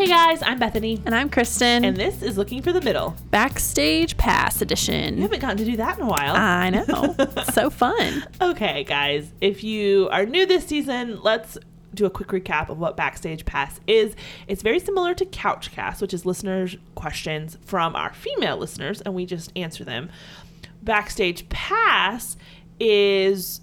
Hey guys, I'm Bethany, And I'm Kristen. and this is Looking for the Middle. Backstage Pass Edition. You haven't gotten to do that in a while. I know. so fun. okay, guys, if you are new this season, let's do a quick recap of what Backstage Pass is. It's very similar to Couchcast, which is listeners' questions from our female listeners, and we just answer them. Backstage Pass is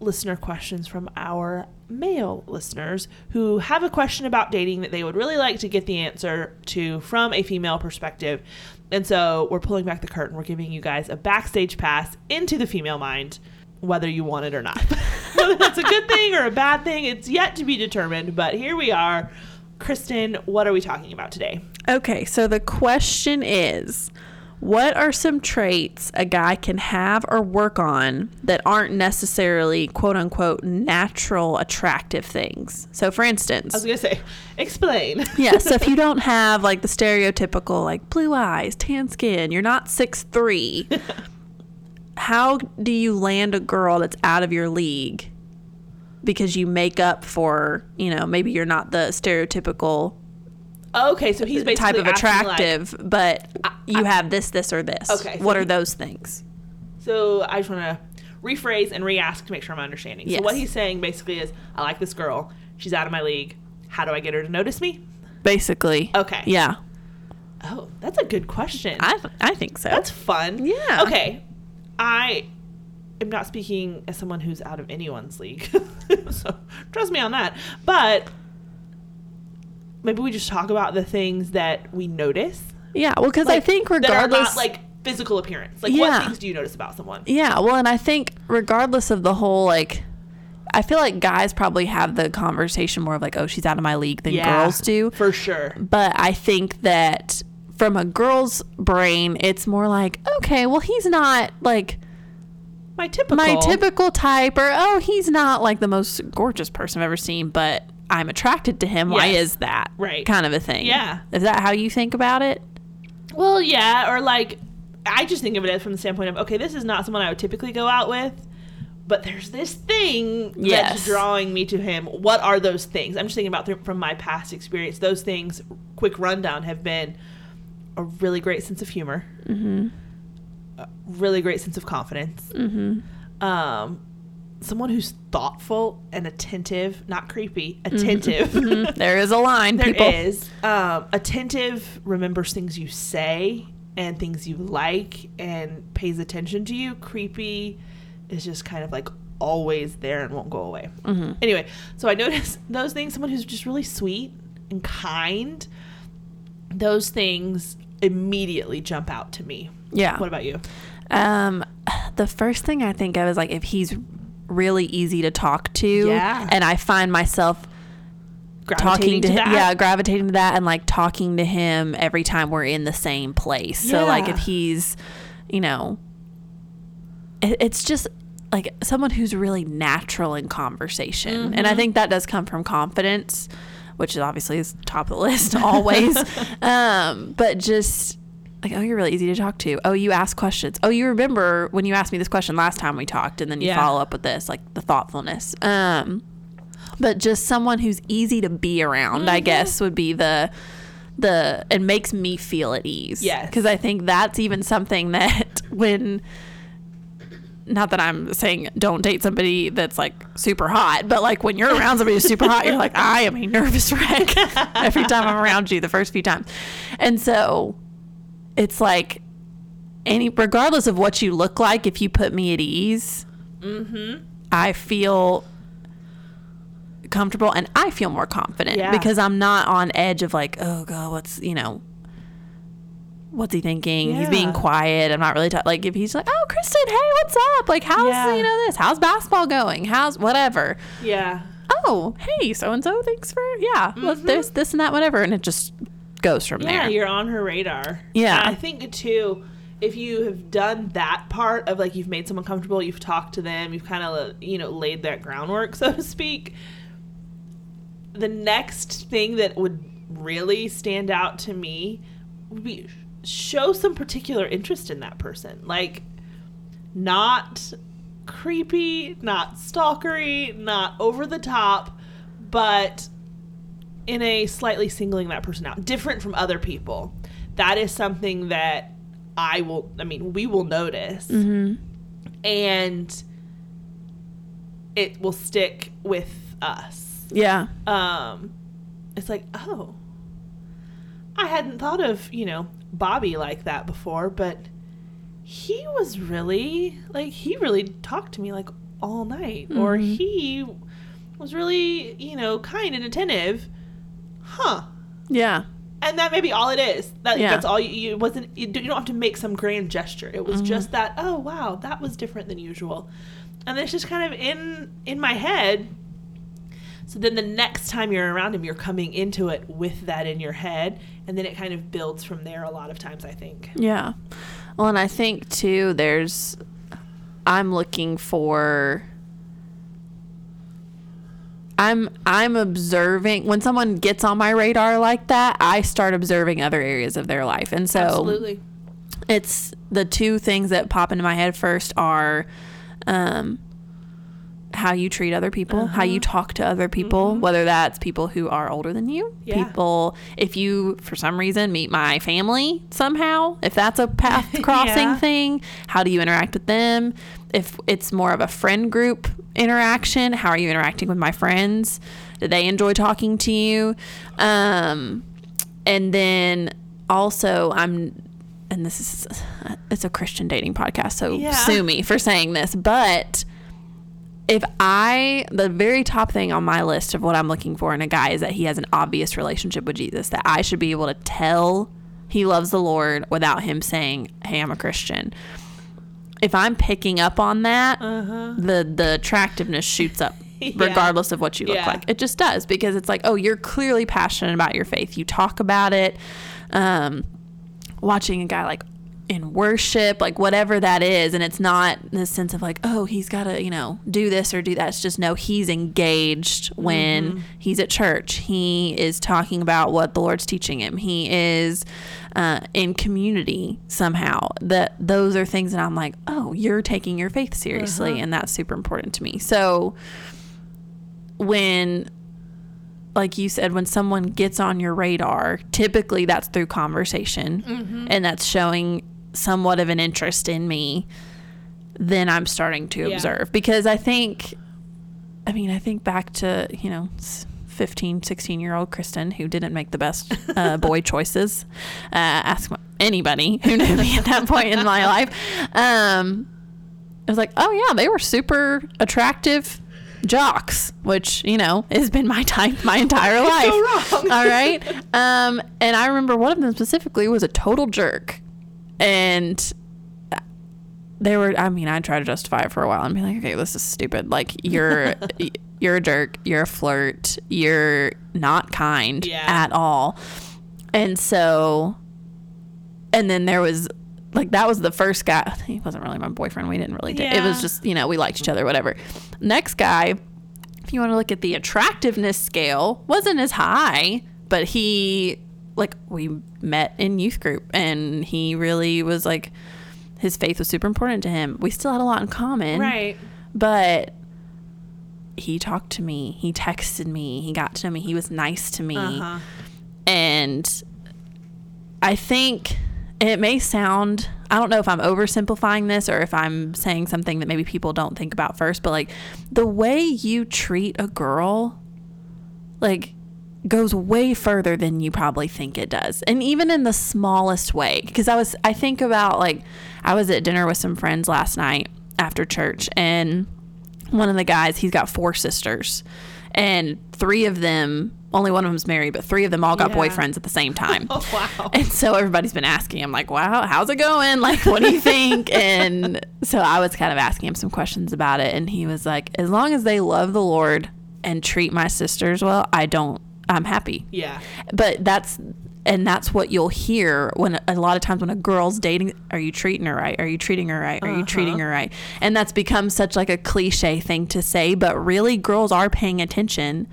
listener questions from our male listeners who have a question about dating that they would really like to get the answer to from a female perspective. And so we're pulling back the curtain. We're giving you guys a backstage pass into the female mind, whether you want it or not. Whether that's a good thing or a bad thing, it's yet to be determined. But here we are. Kristen, what are we talking about today? Okay, so the question is what are some traits a guy can have or work on that aren't necessarily quote unquote natural attractive things? So, for instance, I was going to say, explain. yeah, so if you don't have like the stereotypical like blue eyes, tan skin, you're not six three. how do you land a girl that's out of your league? Because you make up for, you know, maybe you're not the stereotypical Okay, so he's basically type of asking, like- attractive, but you have this, this, or this. Okay, so What are those things? So I just want to rephrase and re-ask to make sure I'm understanding. Yes. So what he's saying basically is, I like this girl. She's out of my league. How do I get her to notice me? Basically. Okay. Yeah. Oh, that's a good question. I, I think so. that's fun. Yeah. Okay. I am not speaking as someone who's out of anyone's league, so trust me on that. But maybe we just talk about the things that we notice. Yeah. Well, because I like, think that are regardless. not like physical appearance. Like Yeah. what things do you notice about someone? Yeah, well, and I think regardless of the whole like, I feel like guys probably have the conversation more of like, oh, she's out of my league than girls do. for sure. But I think that from a girl's brain, it's more like, okay, well, he's not like My typical. my typical type, or oh, he's not like the most gorgeous person I've ever seen, but I'm attracted to him. Why is that? Right. Kind of a thing. Yeah. Is that how you think about it? Well, yeah, or like I just think of it as from the standpoint of okay, this is not someone I would typically go out with, but there's this thing Yes. that's drawing me to him. What are those things? I'm just thinking about th- from my past experience. Those things, quick rundown, have been a really great sense of humor, mm-hmm. a really great sense of confidence, mm-hmm. um, someone who's thoughtful and attentive, not creepy, attentive. There is a line, There people. is. Um, attentive remembers things you say and things you like and pays attention to you. Creepy is just kind of like always there and won't go away. Mm-hmm. Anyway, so I noticed those things. Someone who's just really sweet and kind. Those things immediately jump out to me. Yeah. What about you? Um, the first thing I think of is like if he's really easy to talk to, Yeah. and I find myself talking Gravitating to, him, yeah, gravitating to that, and like talking to him every time we're in the same place. So like if he's, you know, it, it's just like someone who's really natural in conversation, and Mm-hmm. I think that does come from confidence, which is obviously is top of the list always. um, but just like, oh, you're really easy to talk to. Oh, you ask questions. Oh, you remember when you asked me this question last time we talked, and then you Yeah. follow up with this, like the thoughtfulness. Um, but just someone who's easy to be around, I guess, would be the the and makes me feel at ease. Yes. because I think that's even something that when. Not that I'm saying don't date somebody that's like super hot, but like when you're around somebody who's super hot, you're like, I am a nervous wreck every time I'm around you the first few times. And so it's like any regardless of what you look like, if you put me at ease, mm-hmm. I feel comfortable and I feel more confident Yeah. because I'm not on edge of like, oh god, what's you know, what's he thinking? He's being quiet. I'm not really ta- like if he's like, oh Kristen, hey, what's up? Like how's Yeah. you know this? How's basketball going? How's whatever? Yeah. Oh, hey, so and so, thanks for yeah, mm-hmm. this this and that, whatever, and it just goes from there. Yeah, there. you're on her radar. Yeah. And I think too, if you have done that part of like you've made someone comfortable, you've talked to them, you've kind of you know laid that groundwork, so to speak. The next thing that would really stand out to me would be show some particular interest in that person, like not creepy, not stalkery, not over the top, but in a slightly singling that person out, different from other people. That is something that I will. I mean, we will notice, and it will stick with us. Yeah. Um, it's like, oh, I hadn't thought of you know Bobby like that before, but he was really like he really talked to me like all night, or he was really you know kind and attentive, huh? Yeah. And that may be all it is. That Yeah. that's all you, you wasn't. You don't have to make some grand gesture. It was mm-hmm. just that. Oh wow, that was different than usual, and it's just kind of in in my head. So then the next time you're around him, you're coming into it with that in your head, and then it kind of builds from there. A lot of times, I think. Yeah. Well, and I think too, there's, I'm looking for, I'm, I'm observing when someone gets on my radar like that, I start observing other areas of their life. And so Absolutely. it's the two things that pop into my head first are, um, how you treat other people, how you talk to other people, whether that's people who are older than you, Yeah. people, if you, for some reason, meet my family somehow, if that's a path crossing Yeah. thing, how do you interact with them? If it's more of a friend group interaction, how are you interacting with my friends? Do they enjoy talking to you? Um, and then also, I'm, and this is, it's a Christian dating podcast, so Yeah. sue me for saying this, but if I, the very top thing on my list of what I'm looking for in a guy is that he has an obvious relationship with Jesus, that I should be able to tell he loves the Lord without him saying, Hey, I'm a Christian. If I'm picking up on that, the the attractiveness shoots up Yeah. regardless of what you look Yeah. like. It just does because it's like, oh, you're clearly passionate about your faith. You talk about it. Um, watching a guy like in worship, like whatever that is, and it's not the sense of like, oh, he's got to, you know, do this or do that. It's just no, he's engaged when mm-hmm. he's at church. He is talking about what the Lord's teaching him. He is uh, in community somehow. That those are things that I'm like, oh, you're taking your faith seriously, uh-huh. and that's super important to me. So when like you said, when someone gets on your radar, typically that's through conversation mm-hmm. and that's showing somewhat of an interest in me, then I'm starting to Yeah. observe. Because I think, I mean, I think back to, you know, s- 15, 16 year old Kristen who didn't make the best uh, boy choices. Uh, ask anybody who knew me at that point in my life. Um, I was like, oh, yeah, they were super attractive jocks, which, you know, has been my type my entire life. go wrong? All right. Um, and I remember one of them specifically was a total jerk. And they were, I mean, I tried to justify it for a while and be like, okay, this is stupid. Like, you're. You're a jerk. You're a flirt. You're not kind Yeah. at all. And so, and then there was like that was the first guy. He wasn't really my boyfriend. We didn't really. date. It was just you know we liked each other, whatever. Next guy, if you want to look at the attractiveness scale, wasn't as high, but he like we met in youth group, and he really was like his faith was super important to him. We still had a lot in common, Right. But he talked to me. He texted me. He got to know me. He was nice to me Uh-huh. and I think it may sound I don't know if I'm oversimplifying this or if I'm saying something that maybe people don't think about first, but like the way you treat a girl like goes way further than you probably think it does. And even in the smallest way because I was I think about like I was at dinner with some friends last night after church and one of the guys, he's got four sisters, and three of them, only one of them's married, but three of them all got Yeah. boyfriends at the same time. Oh wow. And so everybody's been asking him, like, wow, how's it going? Like, what do you think? and so I was kind of asking him some questions about it. And he was like, as long as they love the Lord and treat my sisters well, I don't, I'm happy. Yeah. but that's and that's what you'll hear when a lot of times when a girl's dating are you treating her right? Are you treating her right? Are you treating her right? And that's become such like a cliche thing to say but really girls are paying attention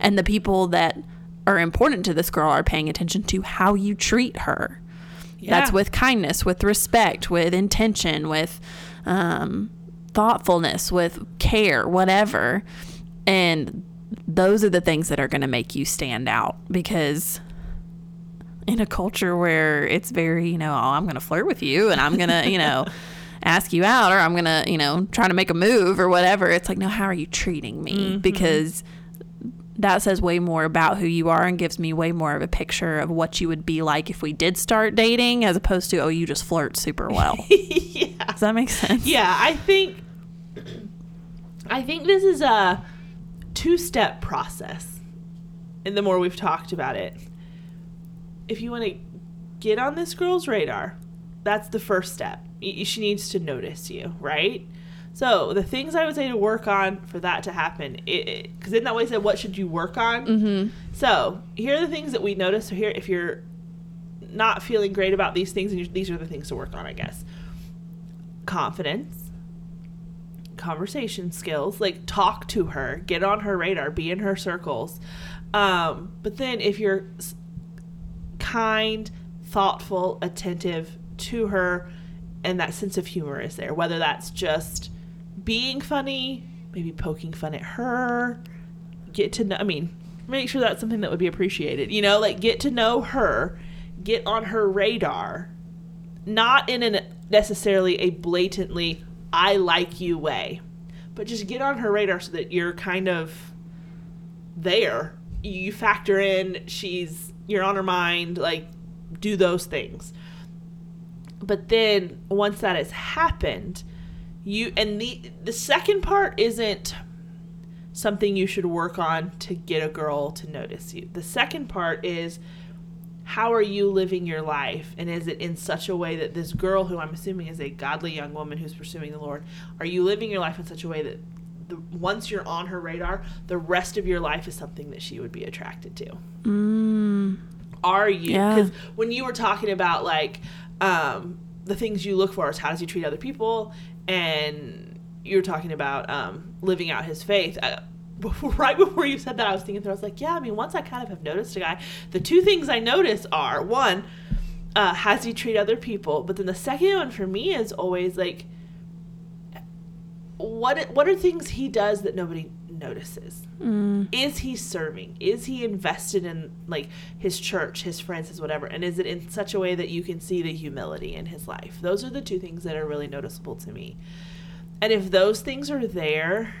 and the people that are important to this girl are paying attention to how you treat her. Yeah. that's with kindness with respect with intention with um, thoughtfulness with care whatever. And those are the things that are going to make you stand out because in a culture where it's very, you know, oh, I'm going to flirt with you and I'm going to, you know, ask you out or I'm going to, you know, try to make a move or whatever. It's like, no, how are you treating me? Mm-hmm. Because that says way more about who you are and gives me way more of a picture of what you would be like if we did start dating as opposed to, oh, you just flirt super well. yeah. Does that make sense? Yeah, I think I think this is a two-step process. And the more we've talked about it, if you want to get on this girl's radar, that's the first step. She needs to notice you, right? So the things I would say to work on for that to happen, because in that way, I said, what should you work on? Mm-hmm. So here are the things that we notice. So here, if you're not feeling great about these things, and these are the things to work on, I guess. Confidence, conversation skills, like talk to her, get on her radar, be in her circles. Um, but then if you're kind, thoughtful, attentive to her, and that sense of humor is there, whether that's just being funny, maybe poking fun at her, get to know, I mean, make sure that's something that would be appreciated, you know, like get to know her, get on her radar, not in a necessarily a blatantly, I like you way, but just get on her radar so that you're kind of there. You factor in, she's, you're on her mind, like, do those things. But then once that has happened, you and the the second part isn't something you should work on to get a girl to notice you. The second part is how are you living your life and is it in such a way that this girl who I'm assuming is a godly young woman who's pursuing the Lord, are you living your life in such a way that the, once you're on her radar, the rest of your life is something that she would be attracted to? Mm, are you Yeah. because when you were talking about like um the things you look for is how does he treat other people and you were talking about um living out his faith right before you said that i was thinking through i was like yeah i mean once i kind of have noticed a guy the two things i notice are one uh, has he treat other people? But then the second one for me is always like what what are things he does that nobody notices? Mm, is he serving? Is he invested in like his church his friends his whatever? And is it in such a way that you can see the humility in his life? Those are the two things that are really noticeable to me. And if those things are there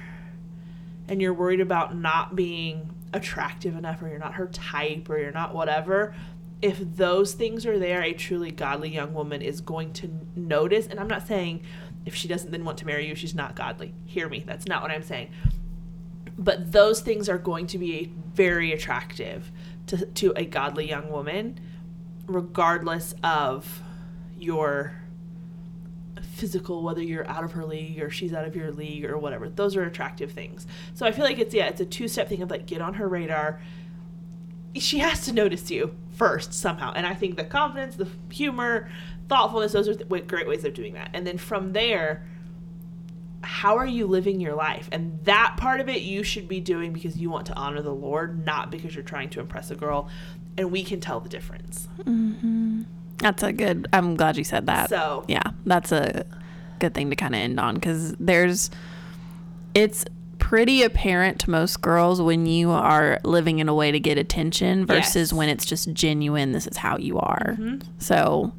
and you're worried about not being attractive enough or you're not her type or you're not whatever if those things are there a truly godly young woman is going to notice. And i'm not saying if she doesn't then want to marry you she's not godly. Hear me. That's not what i'm saying. But those things are going to be very attractive to, to a godly young woman regardless of your physical whether you're out of her league or she's out of your league or whatever. Those are attractive things. So i feel like it's yeah it's a two-step thing of like get on her radar. She has to notice you first somehow. And i think the confidence the humor thoughtfulness those are th- great ways of doing that. And then from there how are you living your life? And that part of it you should be doing because you want to honor the lord not because you're trying to impress a girl. And we can tell the difference. Hmm That's a good. I'm glad you said that. so yeah, that's a good thing to kind of end on because there's, it's pretty apparent to most girls when you are living in a way to get attention versus Yes. when it's just genuine. This is how you are. Mhm. So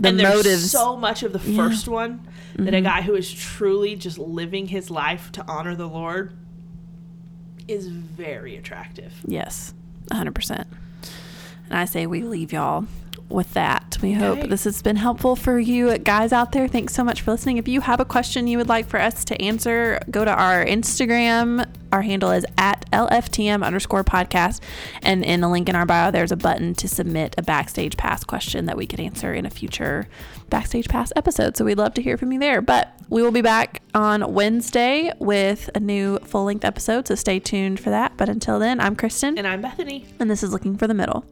the and there's motives. so much of the Yeah. first one that a Mhm. guy who is truly just living his life to honor the lord is very attractive Yes, 100%. And I say we leave y'all with that. We hope Okay. this has been helpful for you guys out there. Thanks so much for listening. If you have a question you would like for us to answer, go to our Instagram. Our handle is at LFTM underscore podcast. And in the link in our bio, there's a button to submit a Backstage Pass question that we could answer in a future Backstage Pass episode. So we'd love to hear from you there. But we will be back on Wednesday with a new full length episode. So stay tuned for that. But until then, I'm Kristen, and i'm bethany and this is Looking for the Middle.